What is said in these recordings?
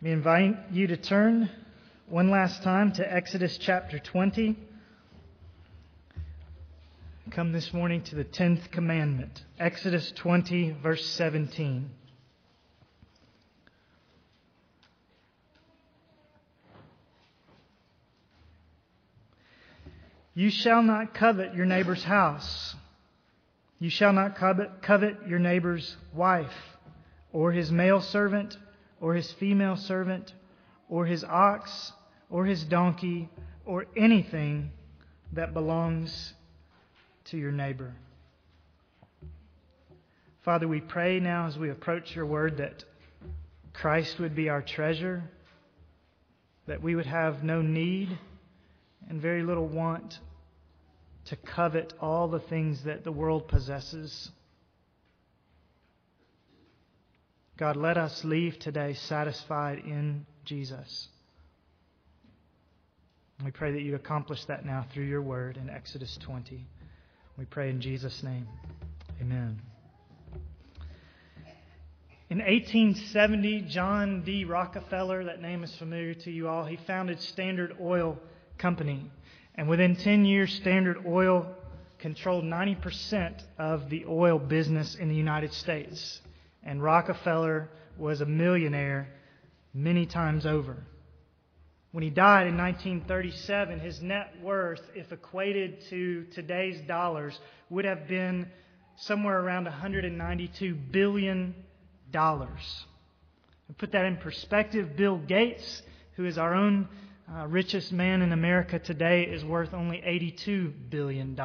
We invite you to turn one last time to Exodus chapter 20. Come this morning to the 10th commandment, Exodus 20, verse 17. You shall not covet your neighbor's house. You shall not covet, covet your neighbor's wife, or his male servant, or his female servant, or his ox, or his donkey, or anything that belongs to your neighbor. Father, we pray now as we approach your word that Christ would be our treasure, that we would have no need and very little want to covet all the things that the world possesses. God, let us leave today satisfied in Jesus. We pray that you accomplish that now through your word in Exodus 20. We pray in Jesus' name. Amen. In 1870, John D. Rockefeller, that name is familiar to you all, he founded Standard Oil Company. And within 10 years, Standard Oil controlled 90% of the oil business in the United States and Rockefeller was a millionaire many times over. When he died in 1937, his net worth, if equated to today's dollars, would have been somewhere around $192 billion. To put that in perspective, Bill Gates, who is our own uh, richest man in America today, is worth only $82 billion.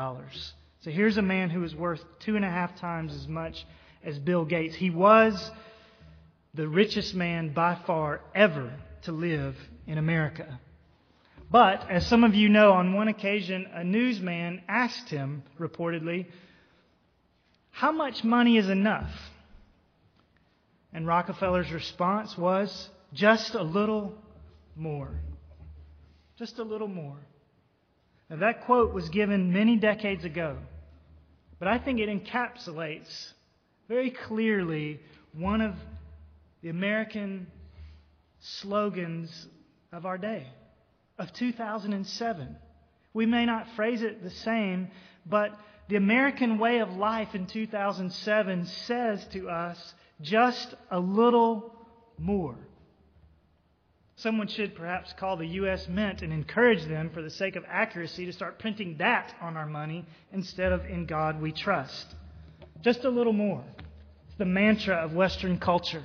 So here's a man who is worth two and a half times as much as Bill Gates. He was the richest man by far ever to live in America. But, as some of you know, on one occasion, a newsman asked him, reportedly, How much money is enough? And Rockefeller's response was, Just a little more. Just a little more. Now, that quote was given many decades ago, but I think it encapsulates very clearly one of the American slogans of our day, of 2007. We may not phrase it the same, but the American way of life in 2007 says to us just a little more. Someone should perhaps call the U.S. Mint and encourage them, for the sake of accuracy, to start printing that on our money instead of in God we trust. Just a little more. It's the mantra of Western culture.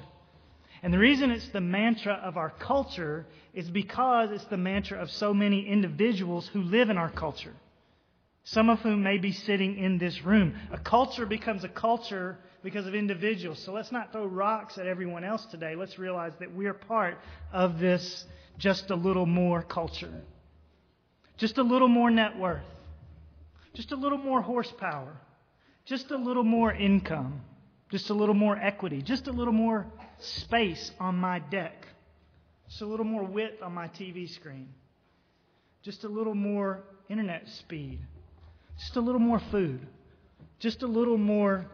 And the reason it's the mantra of our culture is because it's the mantra of so many individuals who live in our culture, some of whom may be sitting in this room. A culture becomes a culture because of individuals. So let's not throw rocks at everyone else today. Let's realize that we are part of this just a little more culture, just a little more net worth, just a little more horsepower, just a little more income, just a little more equity, just a little more space on my deck, just a little more width on my TV screen, just a little more internet speed, just a little more food, just a little more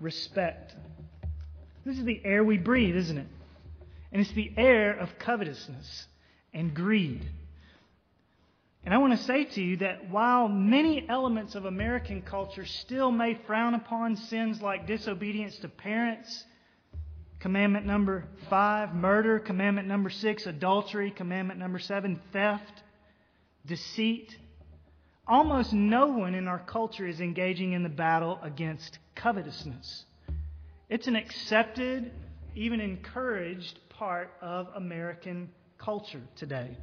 respect. This is the air we breathe, isn't it? And it's the air of covetousness and greed and I want to say to you that while many elements of American culture still may frown upon sins like disobedience to parents, commandment number five, murder, commandment number six, adultery, commandment number seven, theft, deceit, almost no one in our culture is engaging in the battle against covetousness. It's an accepted, even encouraged part of American culture today.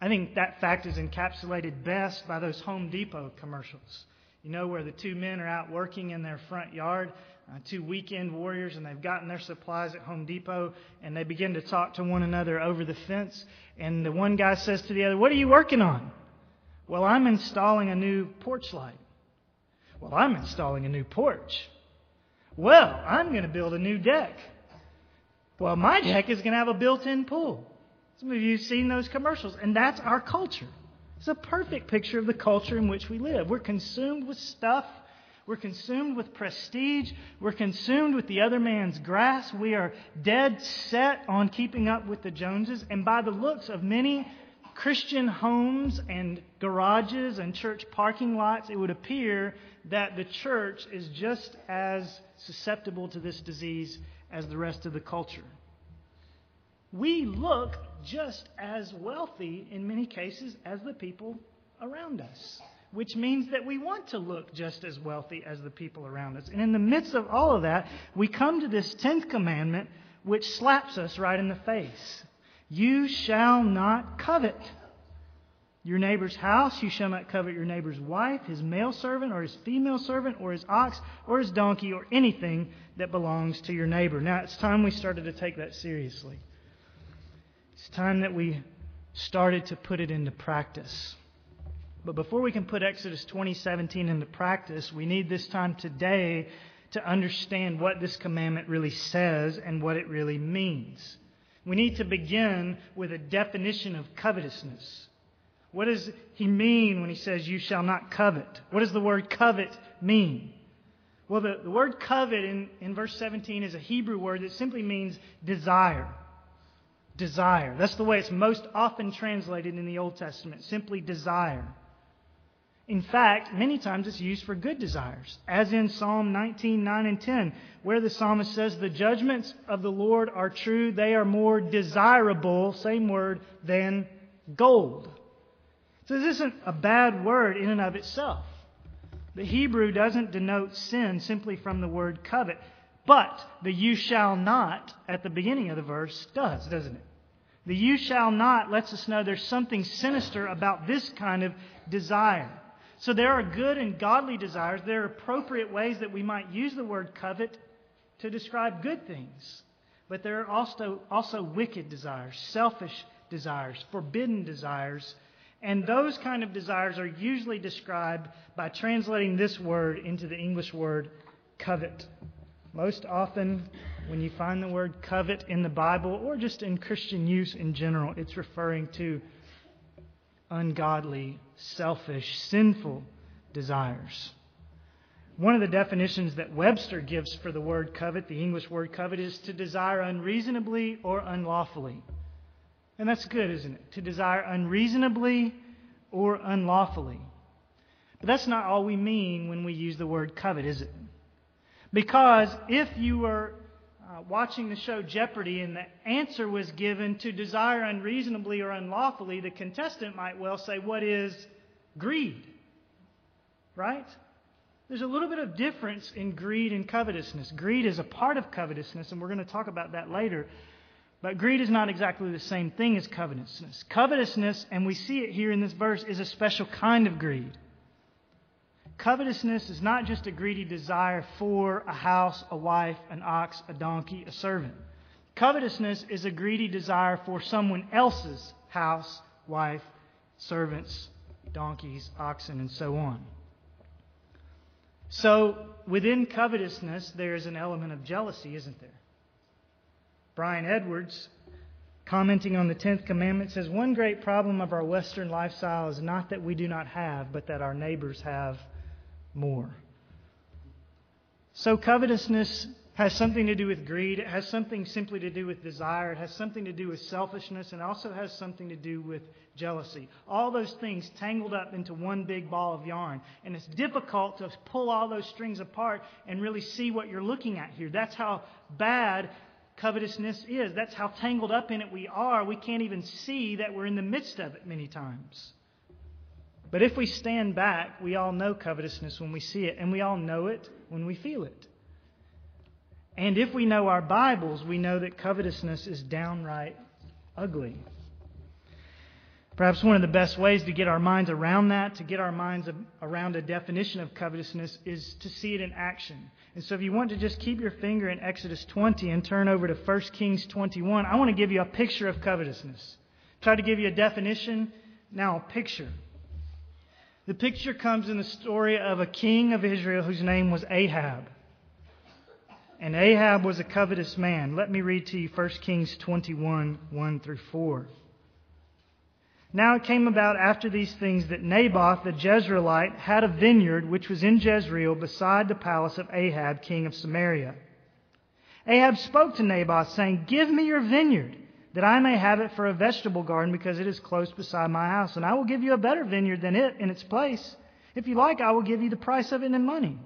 I think that fact is encapsulated best by those Home Depot commercials. You know, where the two men are out working in their front yard, uh, two weekend warriors, and they've gotten their supplies at Home Depot, and they begin to talk to one another over the fence. And the one guy says to the other, What are you working on? Well, I'm installing a new porch light. Well, I'm installing a new porch. Well, I'm going to build a new deck. Well, my deck is going to have a built in pool. Some of you have seen those commercials, and that's our culture. It's a perfect picture of the culture in which we live. We're consumed with stuff. We're consumed with prestige. We're consumed with the other man's grass. We are dead set on keeping up with the Joneses. And by the looks of many Christian homes and garages and church parking lots, it would appear that the church is just as susceptible to this disease as the rest of the culture. We look just as wealthy in many cases as the people around us which means that we want to look just as wealthy as the people around us. And in the midst of all of that, we come to this 10th commandment, which slaps us right in the face. You shall not covet your neighbor's house. You shall not covet your neighbor's wife, his male servant, or his female servant, or his ox, or his donkey, or anything that belongs to your neighbor. Now, it's time we started to take that seriously. It's time that we started to put it into practice. But before we can put Exodus 20:17 into practice, we need this time today to understand what this commandment really says and what it really means. We need to begin with a definition of covetousness. What does he mean when he says, You shall not covet? What does the word covet mean? Well, the, the word covet in, in verse 17 is a Hebrew word that simply means desire. Desire. That's the way it's most often translated in the Old Testament, simply desire. In fact, many times it's used for good desires, as in Psalm 19, 9 and 10, where the psalmist says, The judgments of the Lord are true, they are more desirable, same word, than gold. So this isn't a bad word in and of itself. The Hebrew doesn't denote sin simply from the word covet, but the you shall not at the beginning of the verse does, doesn't it? The you shall not lets us know there's something sinister about this kind of desire. So there are good and godly desires. There are appropriate ways that we might use the word covet to describe good things. But there are also, also wicked desires, selfish desires, forbidden desires. And those kind of desires are usually described by translating this word into the English word covet. Most often, when you find the word covet in the Bible or just in Christian use in general, it's referring to ungodly, selfish, sinful desires. One of the definitions that Webster gives for the word covet, the English word covet, is to desire unreasonably or unlawfully. And that's good, isn't it? To desire unreasonably or unlawfully. But that's not all we mean when we use the word covet, is it? Because if you were uh, watching the show Jeopardy and the answer was given to desire unreasonably or unlawfully, the contestant might well say, What is greed? Right? There's a little bit of difference in greed and covetousness. Greed is a part of covetousness, and we're going to talk about that later. But greed is not exactly the same thing as covetousness. Covetousness, and we see it here in this verse, is a special kind of greed. Covetousness is not just a greedy desire for a house, a wife, an ox, a donkey, a servant. Covetousness is a greedy desire for someone else's house, wife, servants, donkeys, oxen, and so on. So, within covetousness, there is an element of jealousy, isn't there? Brian Edwards, commenting on the 10th commandment, says One great problem of our Western lifestyle is not that we do not have, but that our neighbors have more. So, covetousness has something to do with greed. It has something simply to do with desire. It has something to do with selfishness and also has something to do with jealousy. All those things tangled up into one big ball of yarn. And it's difficult to pull all those strings apart and really see what you're looking at here. That's how bad covetousness is. That's how tangled up in it we are. We can't even see that we're in the midst of it many times. But if we stand back, we all know covetousness when we see it, and we all know it when we feel it. And if we know our Bibles, we know that covetousness is downright ugly. Perhaps one of the best ways to get our minds around that, to get our minds around a definition of covetousness, is to see it in action. And so if you want to just keep your finger in Exodus 20 and turn over to 1 Kings 21, I want to give you a picture of covetousness. Try to give you a definition, now a picture. The picture comes in the story of a king of Israel whose name was Ahab. And Ahab was a covetous man. Let me read to you 1 Kings 21 1 through 4. Now it came about after these things that Naboth the Jezreelite had a vineyard which was in Jezreel beside the palace of Ahab, king of Samaria. Ahab spoke to Naboth, saying, Give me your vineyard, that I may have it for a vegetable garden, because it is close beside my house, and I will give you a better vineyard than it in its place. If you like, I will give you the price of it in money.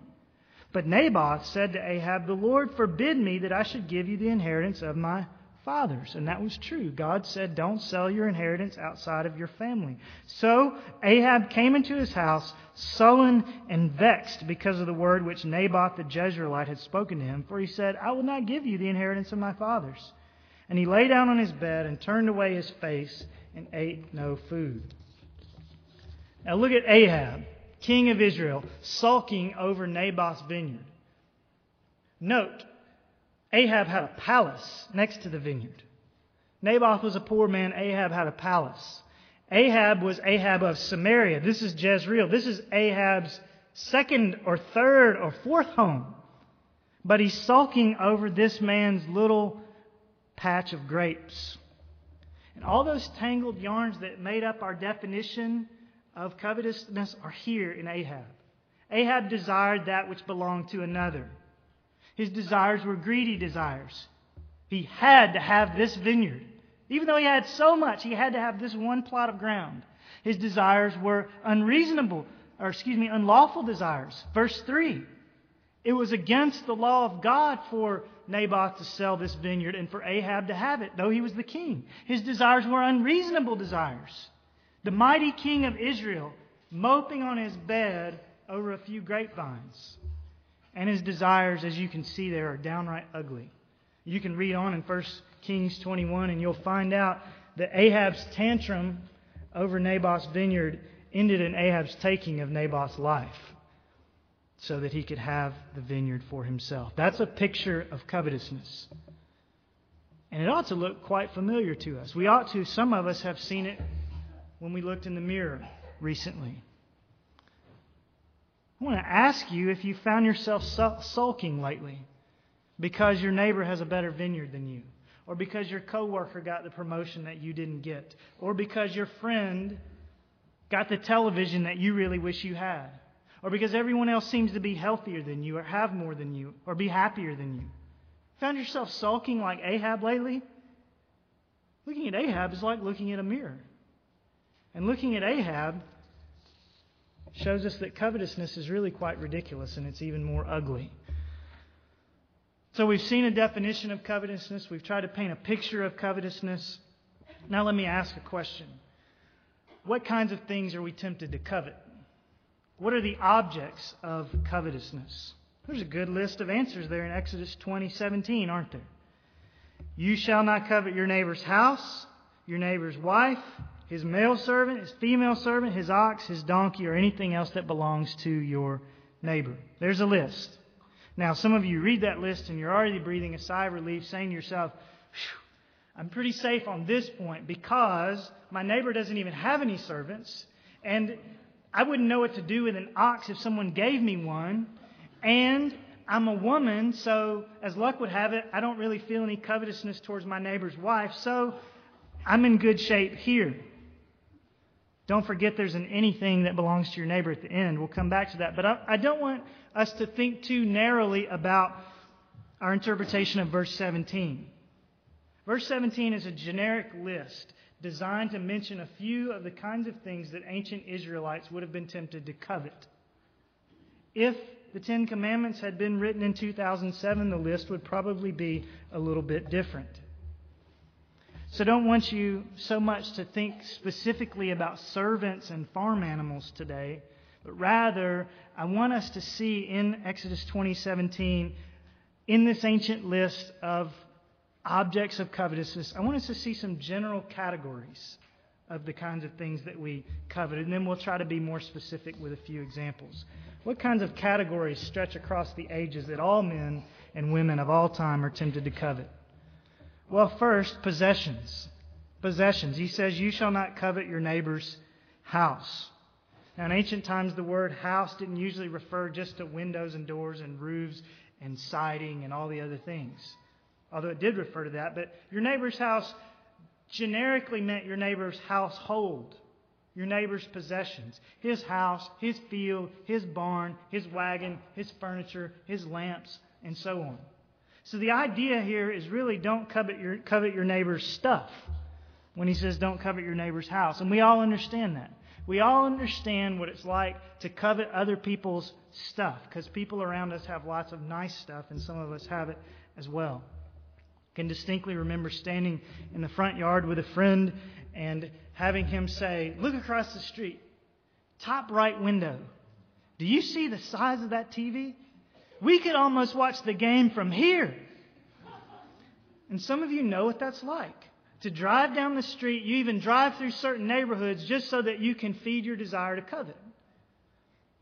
But Naboth said to Ahab, The Lord forbid me that I should give you the inheritance of my fathers. And that was true. God said, Don't sell your inheritance outside of your family. So Ahab came into his house, sullen and vexed because of the word which Naboth the Jezreelite had spoken to him. For he said, I will not give you the inheritance of my fathers. And he lay down on his bed and turned away his face and ate no food. Now look at Ahab, king of Israel, sulking over Naboth's vineyard. Note, Ahab had a palace next to the vineyard. Naboth was a poor man. Ahab had a palace. Ahab was Ahab of Samaria. This is Jezreel. This is Ahab's second or third or fourth home. But he's sulking over this man's little patch of grapes. And all those tangled yarns that made up our definition of covetousness are here in Ahab. Ahab desired that which belonged to another. His desires were greedy desires. He had to have this vineyard. Even though he had so much, he had to have this one plot of ground. His desires were unreasonable, or excuse me, unlawful desires. Verse 3 It was against the law of God for Naboth to sell this vineyard and for Ahab to have it, though he was the king. His desires were unreasonable desires. The mighty king of Israel moping on his bed over a few grapevines. And his desires, as you can see there, are downright ugly. You can read on in 1 Kings 21 and you'll find out that Ahab's tantrum over Naboth's vineyard ended in Ahab's taking of Naboth's life so that he could have the vineyard for himself. That's a picture of covetousness. And it ought to look quite familiar to us. We ought to, some of us have seen it when we looked in the mirror recently. I want to ask you if you found yourself sulking lately because your neighbor has a better vineyard than you, or because your coworker got the promotion that you didn't get, or because your friend got the television that you really wish you had, or because everyone else seems to be healthier than you, or have more than you, or be happier than you. Found yourself sulking like Ahab lately? Looking at Ahab is like looking at a mirror. And looking at Ahab shows us that covetousness is really quite ridiculous and it's even more ugly. So we've seen a definition of covetousness. We've tried to paint a picture of covetousness. Now let me ask a question. What kinds of things are we tempted to covet? What are the objects of covetousness? There's a good list of answers there in Exodus 20:17, aren't there? You shall not covet your neighbor's house, your neighbor's wife, his male servant, his female servant, his ox, his donkey, or anything else that belongs to your neighbor. There's a list. Now, some of you read that list and you're already breathing a sigh of relief, saying to yourself, I'm pretty safe on this point because my neighbor doesn't even have any servants, and I wouldn't know what to do with an ox if someone gave me one, and I'm a woman, so as luck would have it, I don't really feel any covetousness towards my neighbor's wife, so I'm in good shape here. Don't forget there's an anything that belongs to your neighbor at the end. We'll come back to that. But I, I don't want us to think too narrowly about our interpretation of verse 17. Verse 17 is a generic list designed to mention a few of the kinds of things that ancient Israelites would have been tempted to covet. If the Ten Commandments had been written in 2007, the list would probably be a little bit different. So, don't want you so much to think specifically about servants and farm animals today, but rather, I want us to see in Exodus 20:17, in this ancient list of objects of covetousness, I want us to see some general categories of the kinds of things that we covet, and then we'll try to be more specific with a few examples. What kinds of categories stretch across the ages that all men and women of all time are tempted to covet? Well, first, possessions. Possessions. He says, You shall not covet your neighbor's house. Now, in ancient times, the word house didn't usually refer just to windows and doors and roofs and siding and all the other things. Although it did refer to that. But your neighbor's house generically meant your neighbor's household, your neighbor's possessions, his house, his field, his barn, his wagon, his furniture, his lamps, and so on. So the idea here is really don't covet your, covet your neighbor's stuff when he says don't covet your neighbor's house. And we all understand that. We all understand what it's like to covet other people's stuff because people around us have lots of nice stuff and some of us have it as well. Can distinctly remember standing in the front yard with a friend and having him say, Look across the street, top right window. Do you see the size of that TV? We could almost watch the game from here. And some of you know what that's like. To drive down the street, you even drive through certain neighborhoods just so that you can feed your desire to covet.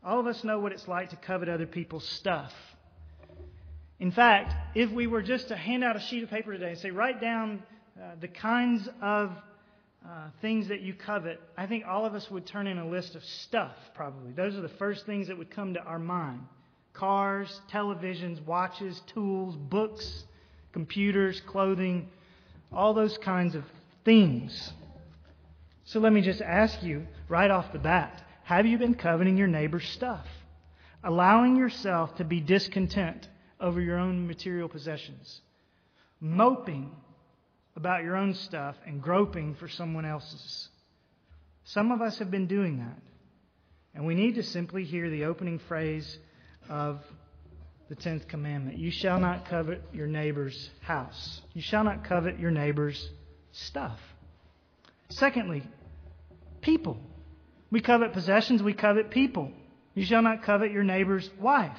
All of us know what it's like to covet other people's stuff. In fact, if we were just to hand out a sheet of paper today and say, write down uh, the kinds of uh, things that you covet, I think all of us would turn in a list of stuff, probably. Those are the first things that would come to our mind cars, televisions, watches, tools, books, computers, clothing, all those kinds of things. So let me just ask you right off the bat have you been coveting your neighbor's stuff? Allowing yourself to be discontent over your own material possessions? Moping about your own stuff and groping for someone else's? Some of us have been doing that. And we need to simply hear the opening phrase of the tenth commandment You shall not covet your neighbor's house, you shall not covet your neighbor's stuff. Secondly, people. We covet possessions, we covet people. You shall not covet your neighbor's wife.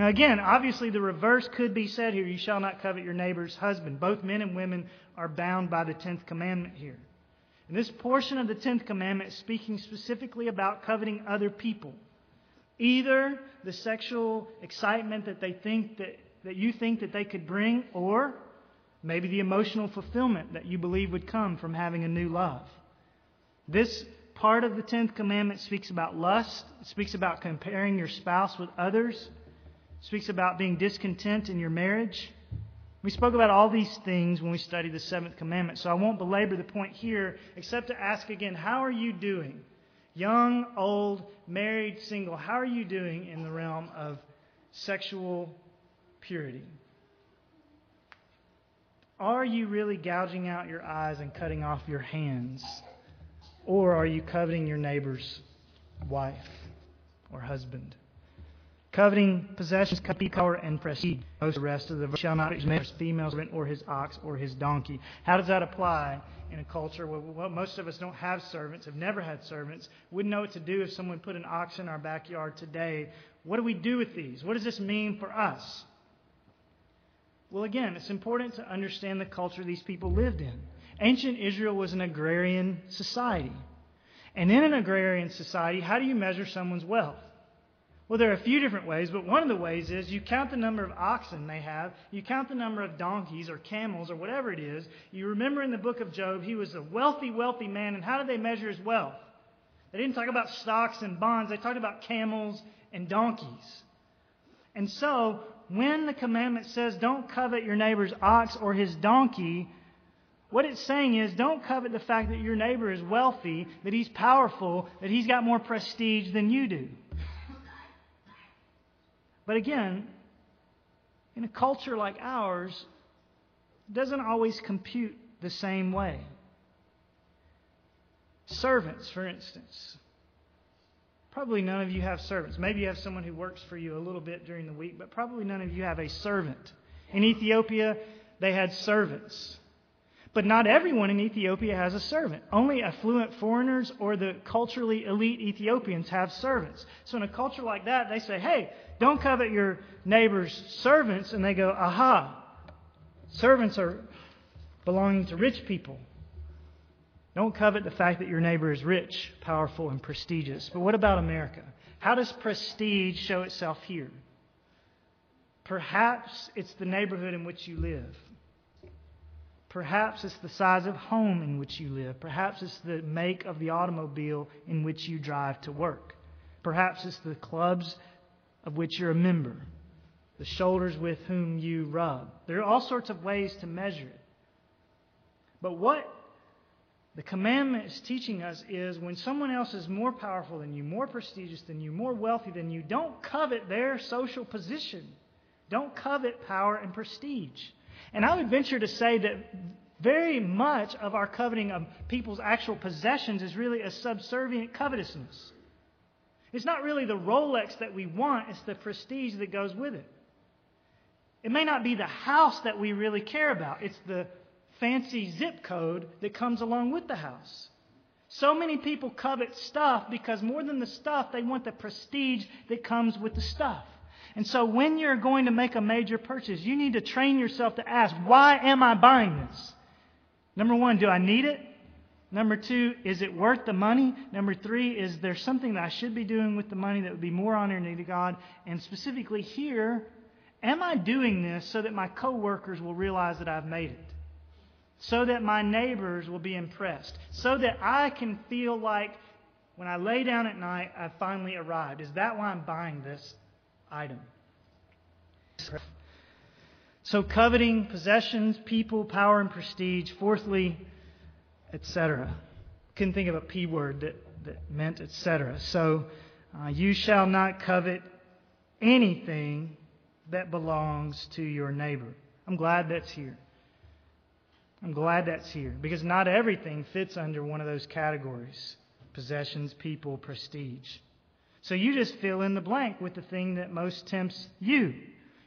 Now, again, obviously the reverse could be said here you shall not covet your neighbor's husband. Both men and women are bound by the tenth commandment here. And this portion of the tenth commandment is speaking specifically about coveting other people. Either the sexual excitement that they think that, that you think that they could bring, or maybe the emotional fulfillment that you believe would come from having a new love. This part of the tenth commandment speaks about lust, it speaks about comparing your spouse with others, speaks about being discontent in your marriage. We spoke about all these things when we studied the seventh commandment, so I won't belabor the point here except to ask again how are you doing? Young, old, married, single, how are you doing in the realm of sexual purity? Are you really gouging out your eyes and cutting off your hands? Or are you coveting your neighbor's wife or husband? Coveting possessions, power, and prestige. Most of the rest of the verse shall not his male, female servant, or his ox, or his donkey. How does that apply in a culture where well, most of us don't have servants, have never had servants, wouldn't know what to do if someone put an ox in our backyard today. What do we do with these? What does this mean for us? Well, again, it's important to understand the culture these people lived in. Ancient Israel was an agrarian society. And in an agrarian society, how do you measure someone's wealth? Well, there are a few different ways, but one of the ways is you count the number of oxen they have, you count the number of donkeys or camels or whatever it is. You remember in the book of Job, he was a wealthy, wealthy man, and how did they measure his wealth? They didn't talk about stocks and bonds, they talked about camels and donkeys. And so, when the commandment says don't covet your neighbor's ox or his donkey, what it's saying is don't covet the fact that your neighbor is wealthy, that he's powerful, that he's got more prestige than you do. But again, in a culture like ours, it doesn't always compute the same way. Servants, for instance. Probably none of you have servants. Maybe you have someone who works for you a little bit during the week, but probably none of you have a servant. In Ethiopia, they had servants. But not everyone in Ethiopia has a servant. Only affluent foreigners or the culturally elite Ethiopians have servants. So in a culture like that, they say, hey, don't covet your neighbor's servants. And they go, aha, servants are belonging to rich people. Don't covet the fact that your neighbor is rich, powerful, and prestigious. But what about America? How does prestige show itself here? Perhaps it's the neighborhood in which you live. Perhaps it's the size of home in which you live. Perhaps it's the make of the automobile in which you drive to work. Perhaps it's the clubs of which you're a member, the shoulders with whom you rub. There are all sorts of ways to measure it. But what the commandment is teaching us is when someone else is more powerful than you, more prestigious than you, more wealthy than you, don't covet their social position. Don't covet power and prestige. And I would venture to say that very much of our coveting of people's actual possessions is really a subservient covetousness. It's not really the Rolex that we want, it's the prestige that goes with it. It may not be the house that we really care about, it's the fancy zip code that comes along with the house. So many people covet stuff because more than the stuff, they want the prestige that comes with the stuff. And so when you're going to make a major purchase, you need to train yourself to ask, why am I buying this? Number one, do I need it? Number two, is it worth the money? Number three, is there something that I should be doing with the money that would be more honoring to God? And specifically here, am I doing this so that my coworkers will realize that I've made it? So that my neighbors will be impressed? So that I can feel like when I lay down at night, I've finally arrived? Is that why I'm buying this item? So, coveting possessions, people, power, and prestige. Fourthly, etc. Couldn't think of a P word that, that meant etc. So, uh, you shall not covet anything that belongs to your neighbor. I'm glad that's here. I'm glad that's here because not everything fits under one of those categories possessions, people, prestige. So you just fill in the blank with the thing that most tempts you.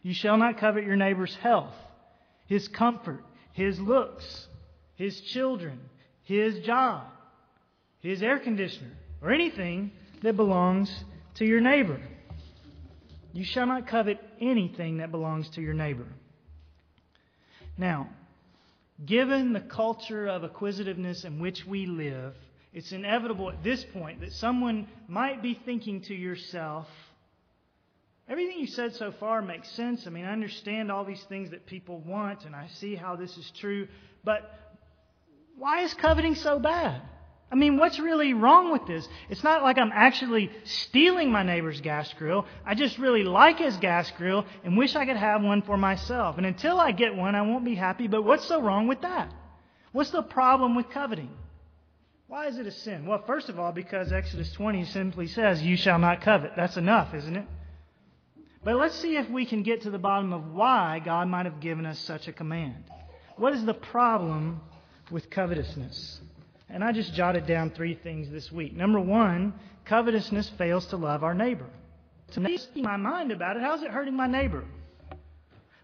You shall not covet your neighbor's health, his comfort, his looks, his children, his job, his air conditioner, or anything that belongs to your neighbor. You shall not covet anything that belongs to your neighbor. Now, given the culture of acquisitiveness in which we live, it's inevitable at this point that someone might be thinking to yourself, Everything you said so far makes sense. I mean, I understand all these things that people want, and I see how this is true. But why is coveting so bad? I mean, what's really wrong with this? It's not like I'm actually stealing my neighbor's gas grill. I just really like his gas grill and wish I could have one for myself. And until I get one, I won't be happy. But what's so wrong with that? What's the problem with coveting? Why is it a sin? Well, first of all, because Exodus 20 simply says, You shall not covet. That's enough, isn't it? But let's see if we can get to the bottom of why God might have given us such a command. What is the problem with covetousness. And I just jotted down three things this week. Number one, covetousness fails to love our neighbor. To me, my mind about it, how's it hurting my neighbor?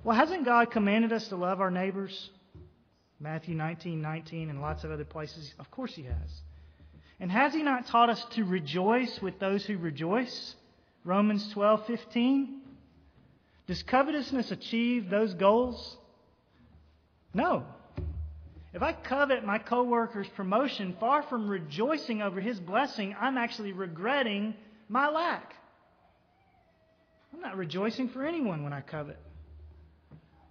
Well, hasn't God commanded us to love our neighbors? Matthew 19, 19, and lots of other places. Of course He has. And has He not taught us to rejoice with those who rejoice? Romans 12, 15. Does covetousness achieve those goals? No. If I covet my coworker's promotion, far from rejoicing over his blessing, I'm actually regretting my lack. I'm not rejoicing for anyone when I covet.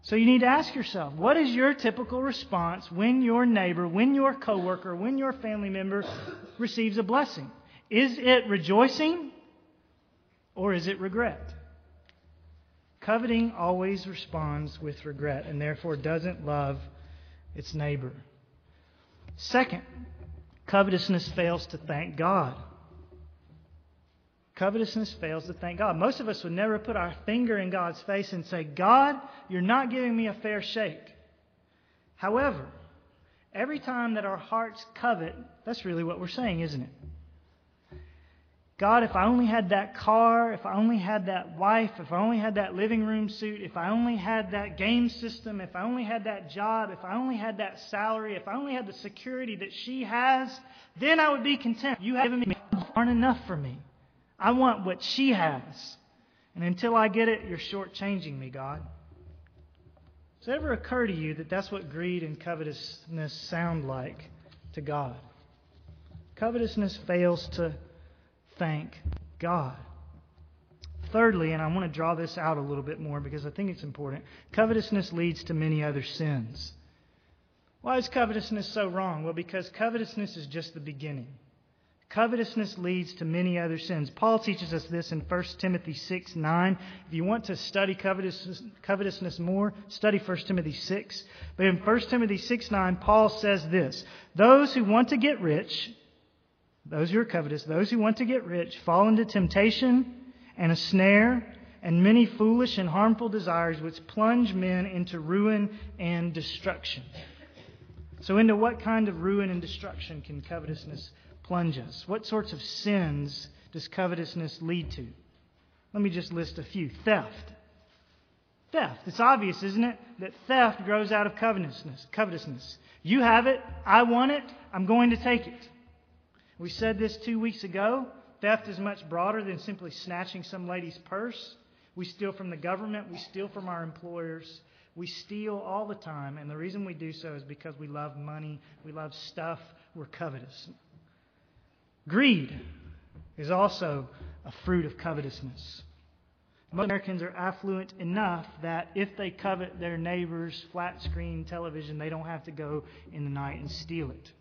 So you need to ask yourself, what is your typical response when your neighbor, when your coworker, when your family member receives a blessing? Is it rejoicing or is it regret? Coveting always responds with regret and therefore doesn't love its neighbor. Second, covetousness fails to thank God. Covetousness fails to thank God. Most of us would never put our finger in God's face and say, God, you're not giving me a fair shake. However, every time that our hearts covet, that's really what we're saying, isn't it? God, if I only had that car, if I only had that wife, if I only had that living room suit, if I only had that game system, if I only had that job, if I only had that salary, if I only had the security that she has, then I would be content. You haven't given me aren't enough for me. I want what she has. And until I get it, you're shortchanging me, God. Does it ever occur to you that that's what greed and covetousness sound like to God? Covetousness fails to thank God. Thirdly, and I want to draw this out a little bit more because I think it's important, covetousness leads to many other sins. Why is covetousness so wrong? Well, because covetousness is just the beginning. Covetousness leads to many other sins. Paul teaches us this in 1 Timothy 6 9. If you want to study covetousness, covetousness more, study 1 Timothy 6. But in 1 Timothy 6 9, Paul says this Those who want to get rich, those who are covetous, those who want to get rich, fall into temptation and a snare and many foolish and harmful desires which plunge men into ruin and destruction. So, into what kind of ruin and destruction can covetousness plunge us? What sorts of sins does covetousness lead to? Let me just list a few. Theft. Theft. It's obvious, isn't it, that theft grows out of covetousness. Covetousness. You have it. I want it. I'm going to take it. We said this two weeks ago. Theft is much broader than simply snatching some lady's purse. We steal from the government. We steal from our employers. We steal all the time. And the reason we do so is because we love money. We love stuff. We're covetous. Greed is also a fruit of covetousness. Most Americans are affluent enough that if they covet their neighbor's flat screen television, they don't have to go in the night and steal it.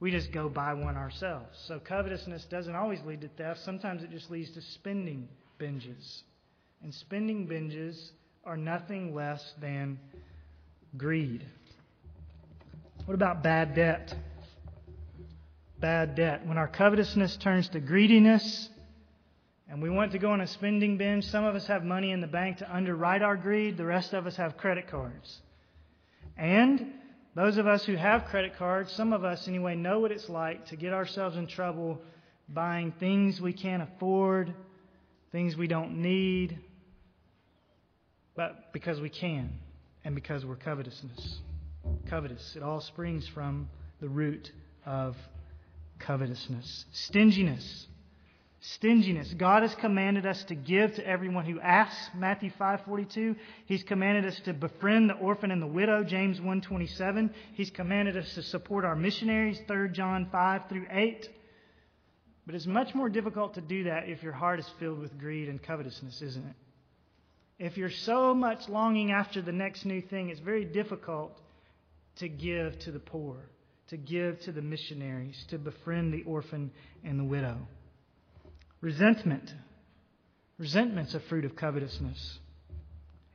We just go buy one ourselves. So covetousness doesn't always lead to theft. Sometimes it just leads to spending binges. And spending binges are nothing less than greed. What about bad debt? Bad debt. When our covetousness turns to greediness, and we want to go on a spending binge, some of us have money in the bank to underwrite our greed, the rest of us have credit cards. And those of us who have credit cards, some of us anyway, know what it's like to get ourselves in trouble buying things we can't afford, things we don't need, but because we can and because we're covetousness. Covetous. It all springs from the root of covetousness, stinginess. Stinginess. God has commanded us to give to everyone who asks, Matthew 5:42. He's commanded us to befriend the orphan and the widow, James 1:27. He's commanded us to support our missionaries, 3 John 5 through 8. But it's much more difficult to do that if your heart is filled with greed and covetousness, isn't it? If you're so much longing after the next new thing, it's very difficult to give to the poor to give to the missionaries, to befriend the orphan and the widow. Resentment. Resentment's a fruit of covetousness.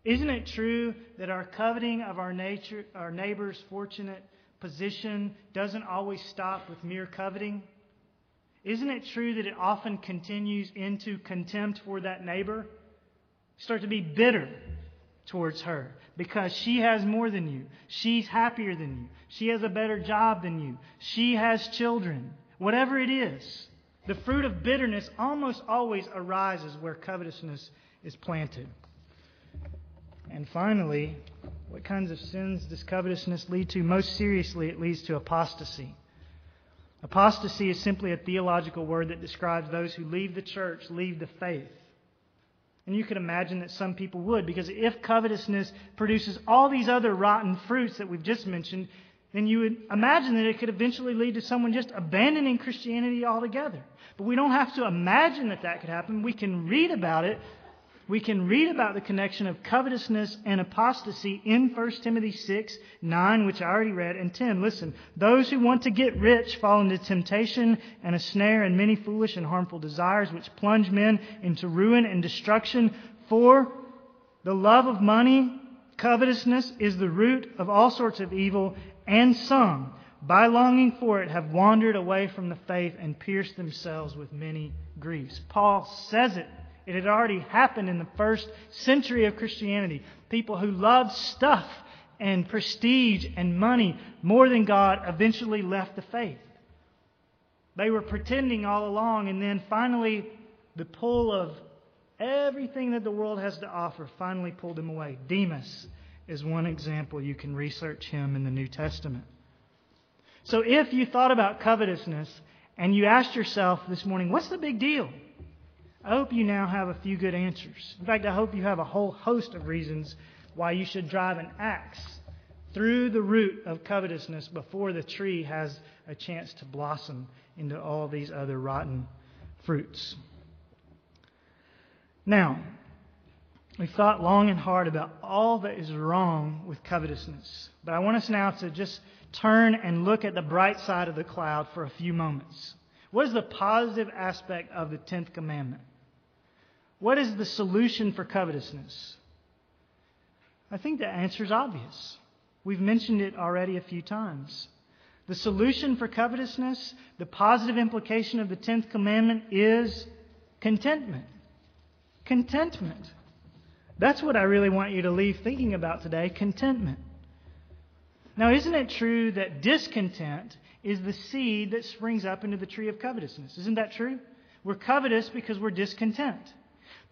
Isn't it true that our coveting of our nature, our neighbor's fortunate position doesn't always stop with mere coveting? Isn't it true that it often continues into contempt for that neighbor? Start to be bitter towards her because she has more than you. She's happier than you. She has a better job than you. She has children. Whatever it is, the fruit of bitterness almost always arises where covetousness is planted. And finally, what kinds of sins does covetousness lead to? Most seriously, it leads to apostasy. Apostasy is simply a theological word that describes those who leave the church, leave the faith. And you could imagine that some people would, because if covetousness produces all these other rotten fruits that we've just mentioned, then you would imagine that it could eventually lead to someone just abandoning Christianity altogether. But we don't have to imagine that that could happen. We can read about it we can read about the connection of covetousness and apostasy in 1 Timothy 6, 9, which I already read, and 10. Listen, those who want to get rich fall into temptation and a snare and many foolish and harmful desires which plunge men into ruin and destruction. For the love of money, covetousness, is the root of all sorts of evil, and some, by longing for it, have wandered away from the faith and pierced themselves with many griefs. Paul says it it had already happened in the first century of Christianity. People who loved stuff and prestige and money more than God eventually left the faith. They were pretending all along, and then finally, the pull of everything that the world has to offer finally pulled them away. Demas is one example. You can research him in the New Testament. So if you thought about covetousness and you asked yourself this morning, what's the big deal? I hope you now have a few good answers. In fact, I hope you have a whole host of reasons why you should drive an axe through the root of covetousness before the tree has a chance to blossom into all these other rotten fruits. Now, we've thought long and hard about all that is wrong with covetousness. But I want us now to just turn and look at the bright side of the cloud for a few moments. What is the positive aspect of the 10th commandment? What is the solution for covetousness? I think the answer is obvious. We've mentioned it already a few times. The solution for covetousness, the positive implication of the 10th commandment is contentment. Contentment. That's what I really want you to leave thinking about today contentment. Now, isn't it true that discontent is the seed that springs up into the tree of covetousness? Isn't that true? We're covetous because we're discontent.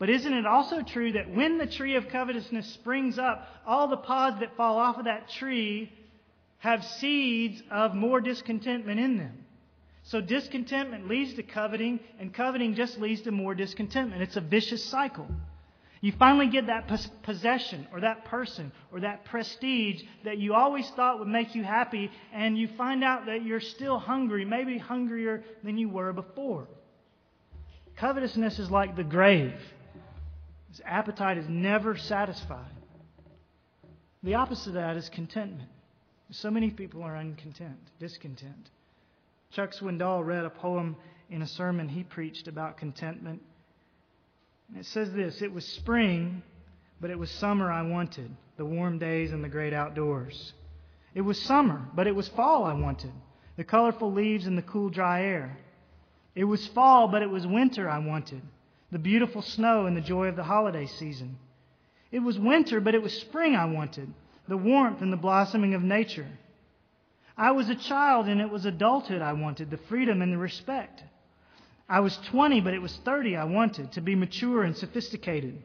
But isn't it also true that when the tree of covetousness springs up, all the pods that fall off of that tree have seeds of more discontentment in them? So discontentment leads to coveting, and coveting just leads to more discontentment. It's a vicious cycle. You finally get that possession or that person or that prestige that you always thought would make you happy, and you find out that you're still hungry, maybe hungrier than you were before. Covetousness is like the grave. His appetite is never satisfied. The opposite of that is contentment. So many people are uncontent, discontent. Chuck Swindoll read a poem in a sermon he preached about contentment. And it says this It was spring, but it was summer I wanted, the warm days and the great outdoors. It was summer, but it was fall I wanted, the colorful leaves and the cool, dry air. It was fall, but it was winter I wanted, the beautiful snow and the joy of the holiday season. It was winter, but it was spring I wanted, the warmth and the blossoming of nature. I was a child, and it was adulthood I wanted, the freedom and the respect. I was 20, but it was 30 I wanted, to be mature and sophisticated.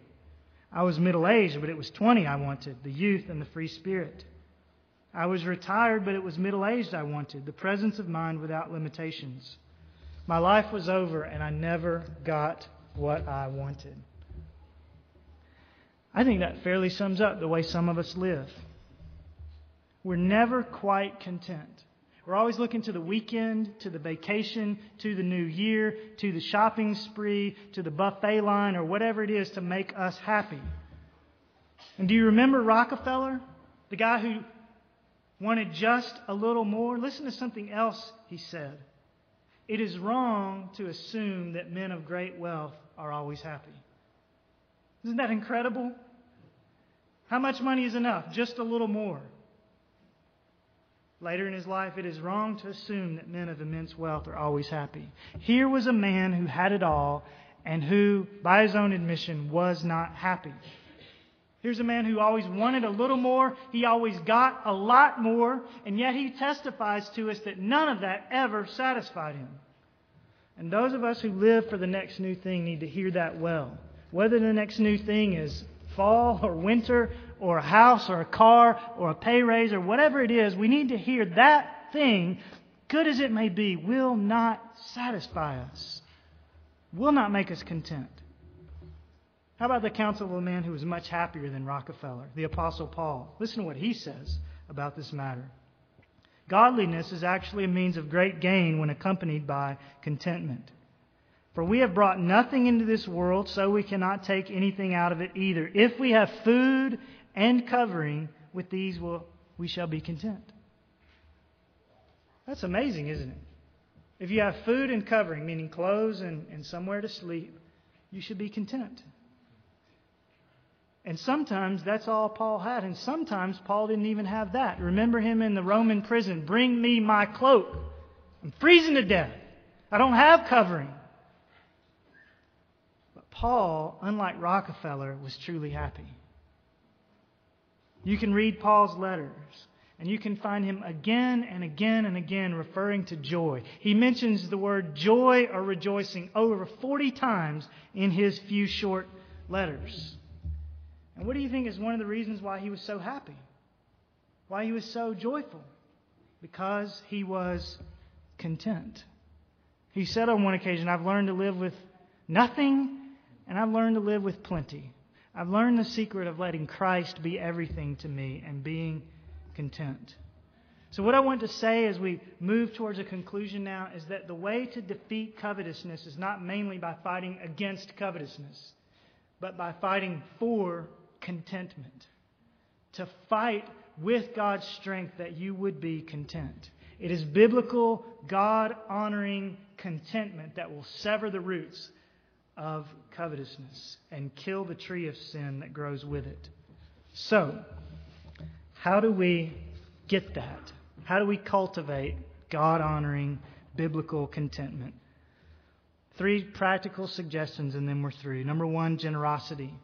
I was middle aged, but it was 20 I wanted, the youth and the free spirit. I was retired, but it was middle aged I wanted, the presence of mind without limitations. My life was over, and I never got what I wanted. I think that fairly sums up the way some of us live. We're never quite content. We're always looking to the weekend, to the vacation, to the new year, to the shopping spree, to the buffet line, or whatever it is to make us happy. And do you remember Rockefeller, the guy who wanted just a little more? Listen to something else he said. It is wrong to assume that men of great wealth are always happy. Isn't that incredible? How much money is enough? Just a little more. Later in his life, it is wrong to assume that men of immense wealth are always happy. Here was a man who had it all and who, by his own admission, was not happy. Here's a man who always wanted a little more. He always got a lot more. And yet he testifies to us that none of that ever satisfied him. And those of us who live for the next new thing need to hear that well. Whether the next new thing is fall or winter or a house or a car or a pay raise or whatever it is, we need to hear that thing, good as it may be, will not satisfy us, will not make us content. How about the counsel of a man who was much happier than Rockefeller, the Apostle Paul? Listen to what he says about this matter. Godliness is actually a means of great gain when accompanied by contentment. For we have brought nothing into this world, so we cannot take anything out of it either. If we have food and covering, with these will, we shall be content. That's amazing, isn't it? If you have food and covering, meaning clothes and, and somewhere to sleep, you should be content. And sometimes that's all Paul had, and sometimes Paul didn't even have that. Remember him in the Roman prison Bring me my cloak. I'm freezing to death. I don't have covering. But Paul, unlike Rockefeller, was truly happy. You can read Paul's letters, and you can find him again and again and again referring to joy. He mentions the word joy or rejoicing over 40 times in his few short letters. And what do you think is one of the reasons why he was so happy? Why he was so joyful? Because he was content. He said on one occasion, I've learned to live with nothing and I've learned to live with plenty. I've learned the secret of letting Christ be everything to me and being content. So, what I want to say as we move towards a conclusion now is that the way to defeat covetousness is not mainly by fighting against covetousness, but by fighting for contentment. To fight with God's strength that you would be content. It is biblical, God honoring contentment that will sever the roots of covetousness and kill the tree of sin that grows with it. So, how do we get that? How do we cultivate God honoring biblical contentment? Three practical suggestions, and then we're through. Number one, generosity.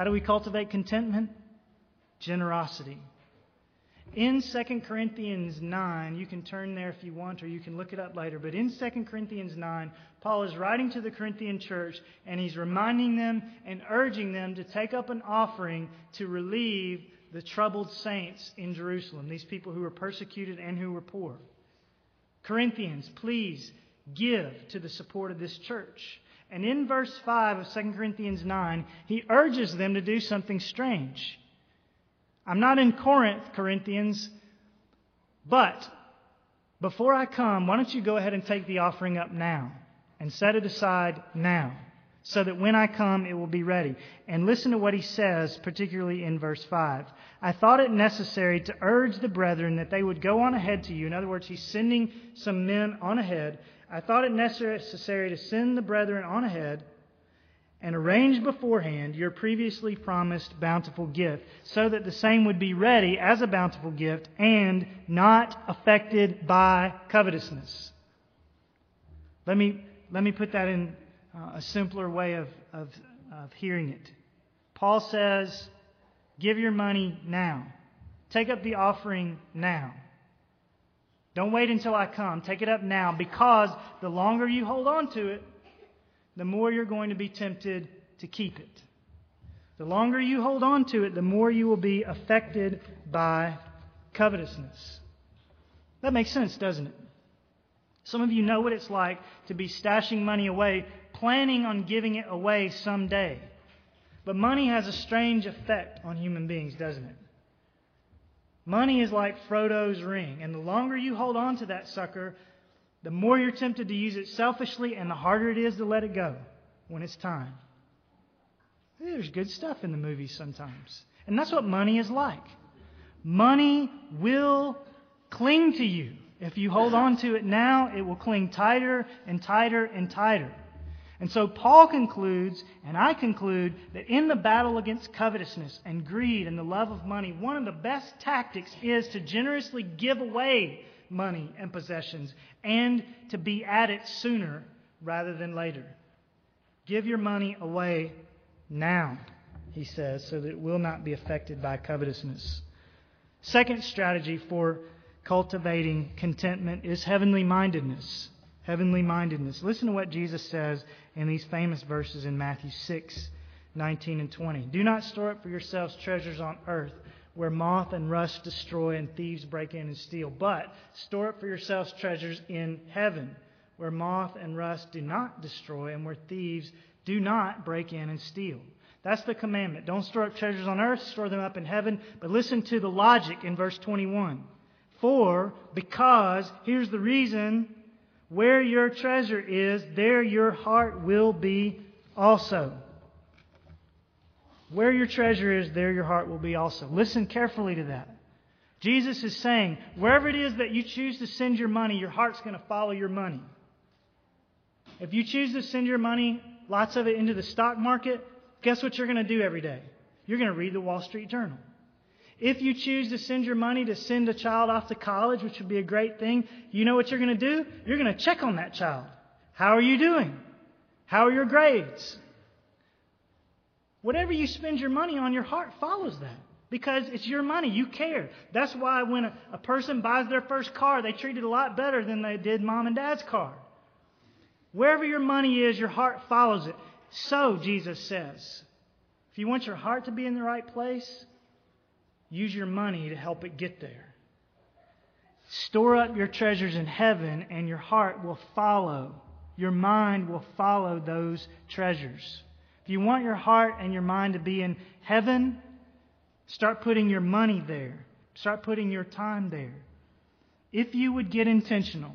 How do we cultivate contentment? Generosity. In 2 Corinthians 9, you can turn there if you want, or you can look it up later, but in 2 Corinthians 9, Paul is writing to the Corinthian church, and he's reminding them and urging them to take up an offering to relieve the troubled saints in Jerusalem, these people who were persecuted and who were poor. Corinthians, please give to the support of this church. And in verse 5 of 2 Corinthians 9, he urges them to do something strange. I'm not in Corinth, Corinthians, but before I come, why don't you go ahead and take the offering up now and set it aside now so that when I come it will be ready. And listen to what he says, particularly in verse 5. I thought it necessary to urge the brethren that they would go on ahead to you. In other words, he's sending some men on ahead. I thought it necessary to send the brethren on ahead and arrange beforehand your previously promised bountiful gift, so that the same would be ready as a bountiful gift and not affected by covetousness. Let me, let me put that in uh, a simpler way of, of, of hearing it. Paul says, Give your money now. Take up the offering now. Don't wait until I come. Take it up now because the longer you hold on to it, the more you're going to be tempted to keep it. The longer you hold on to it, the more you will be affected by covetousness. That makes sense, doesn't it? Some of you know what it's like to be stashing money away, planning on giving it away someday. But money has a strange effect on human beings, doesn't it? Money is like Frodo's ring, and the longer you hold on to that sucker, the more you're tempted to use it selfishly, and the harder it is to let it go when it's time. There's good stuff in the movies sometimes. And that's what money is like. Money will cling to you. If you hold on to it now, it will cling tighter and tighter and tighter. And so Paul concludes, and I conclude, that in the battle against covetousness and greed and the love of money, one of the best tactics is to generously give away money and possessions and to be at it sooner rather than later. Give your money away now, he says, so that it will not be affected by covetousness. Second strategy for cultivating contentment is heavenly mindedness. Heavenly mindedness. Listen to what Jesus says in these famous verses in Matthew 6, 19 and 20. Do not store up for yourselves treasures on earth where moth and rust destroy and thieves break in and steal. But store up for yourselves treasures in heaven, where moth and rust do not destroy and where thieves do not break in and steal. That's the commandment. Don't store up treasures on earth, store them up in heaven. But listen to the logic in verse 21. For, because, here's the reason, where your treasure is, there your heart will be also. Where your treasure is, there your heart will be also. Listen carefully to that. Jesus is saying, wherever it is that you choose to send your money, your heart's going to follow your money. If you choose to send your money, lots of it, into the stock market, guess what you're going to do every day? You're going to read the Wall Street Journal. If you choose to send your money to send a child off to college, which would be a great thing, you know what you're going to do? You're going to check on that child. How are you doing? How are your grades? Whatever you spend your money on, your heart follows that because it's your money. You care. That's why when a, a, person buys their first car, they treat it a lot better than they did mom and dad's car. Wherever your money is, your heart follows it. So, Jesus says, if you want your heart to be in the right place, use your money to help it get there. Store up your treasures in heaven, and your heart will follow. Your mind will follow those treasures. If you want your heart and your mind to be in heaven, start putting your money there. Start putting your time there. If you would get intentional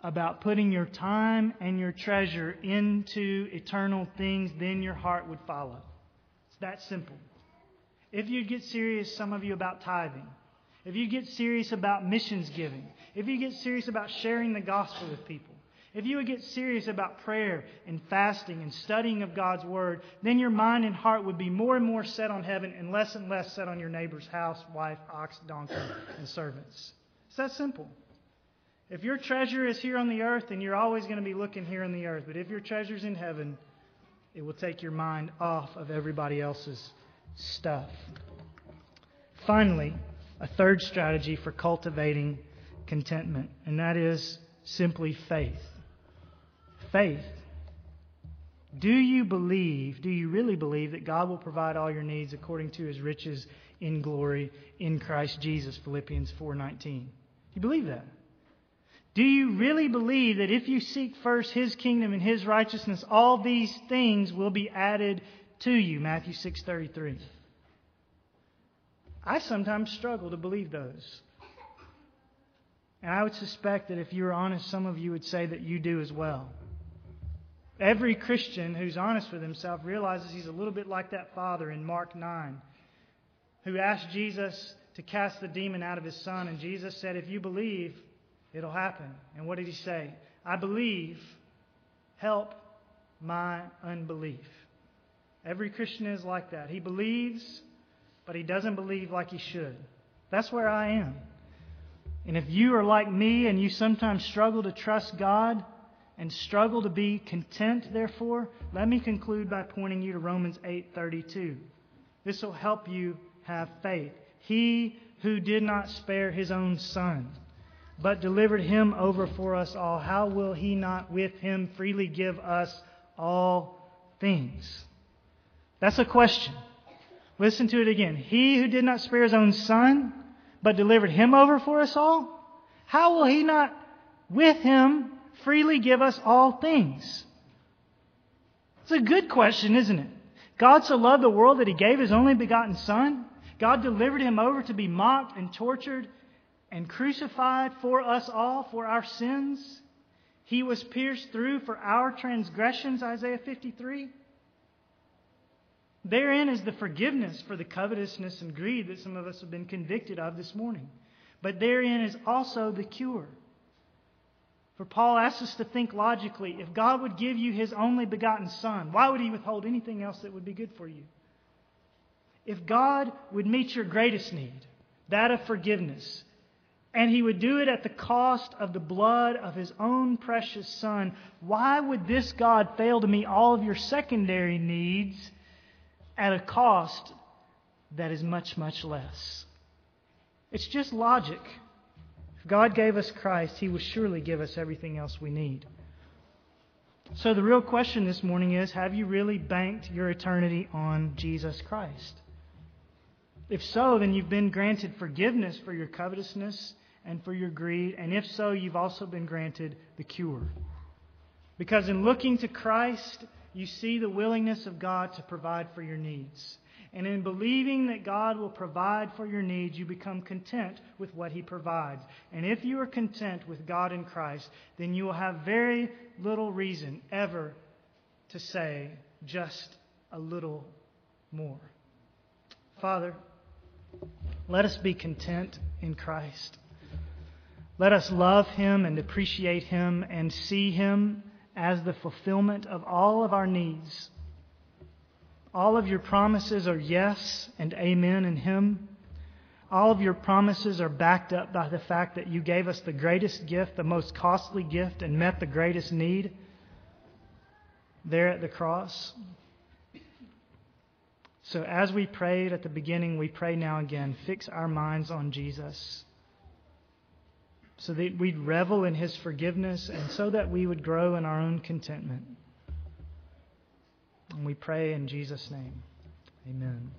about putting your time and your treasure into eternal things, then your heart would follow. It's that simple. If you'd get serious, some of you, about tithing, if you get serious about missions giving, if you get serious about sharing the gospel with people, if you would get serious about prayer and fasting and studying of God's Word, then your mind and heart would be more and more set on heaven and less and less set on your neighbor's house, wife, ox, donkey, and servants. It's that simple. If your treasure is here on the earth, then you're always going to be looking here on the earth. But if your treasure's in heaven, it will take your mind off of everybody else's stuff. Finally, a third strategy for cultivating contentment, and that is simply faith. Faith. Do you believe, do you really believe that God will provide all your needs according to his riches in glory in Christ Jesus, Philippians 4:19? Do you believe that? Do you really believe that if you seek first his kingdom and his righteousness, all these things will be added to you? Matthew 6:33. I sometimes struggle to believe those. And I would suspect that if you were honest, some of you would say that you do as well. Every Christian who's honest with himself realizes he's a little bit like that father in Mark 9 who asked Jesus to cast the demon out of his son. And Jesus said, If you believe, it'll happen. And what did he say? I believe, help my unbelief. Every Christian is like that. He believes, but he doesn't believe like he should. That's where I am. And if you are like me and you sometimes struggle to trust God and struggle to be content, therefore, let me conclude by pointing you to Romans 8:32. This will help you have faith. He who did not spare his own son, but delivered him over for us all, how will he not with him freely give us all things? That's a question. Listen to it again. He who did not spare his own son, but delivered him over for us all, how will he not with him freely give us all things? It's a good question, isn't it? God so loved the world that he gave his only begotten son. God delivered him over to be mocked and tortured and crucified for us all, for our sins. He was pierced through for our transgressions, Isaiah 53. Therein is the forgiveness for the covetousness and greed that some of us have been convicted of this morning. But therein is also the cure. For Paul asks us to think logically. If God would give you his only begotten Son, why would he withhold anything else that would be good for you? If God would meet your greatest need, that of forgiveness, and he would do it at the cost of the blood of his own precious Son, why would this God fail to meet all of your secondary needs at a cost that is much, much less. It's just logic. If God gave us Christ, He will surely give us everything else we need. So the real question this morning is have you really banked your eternity on Jesus Christ? If so, then you've been granted forgiveness for your covetousness and for your greed. And if so, you've also been granted the cure. Because in looking to Christ, you see the willingness of God to provide for your needs. And in believing that God will provide for your needs, you become content with what He provides. And if you are content with God in Christ, then you will have very little reason ever to say just a little more. Father, let us be content in Christ. Let us love Him and appreciate Him and see Him as the fulfillment of all of our needs. All of your promises are yes and amen in Him. All of your promises are backed up by the fact that you gave us the greatest gift, the most costly gift, and met the greatest need there at the cross. So, as we prayed at the beginning, we pray now again fix our minds on Jesus so that we'd revel in his forgiveness and so that we would grow in our own contentment. And we pray in Jesus' name. Amen.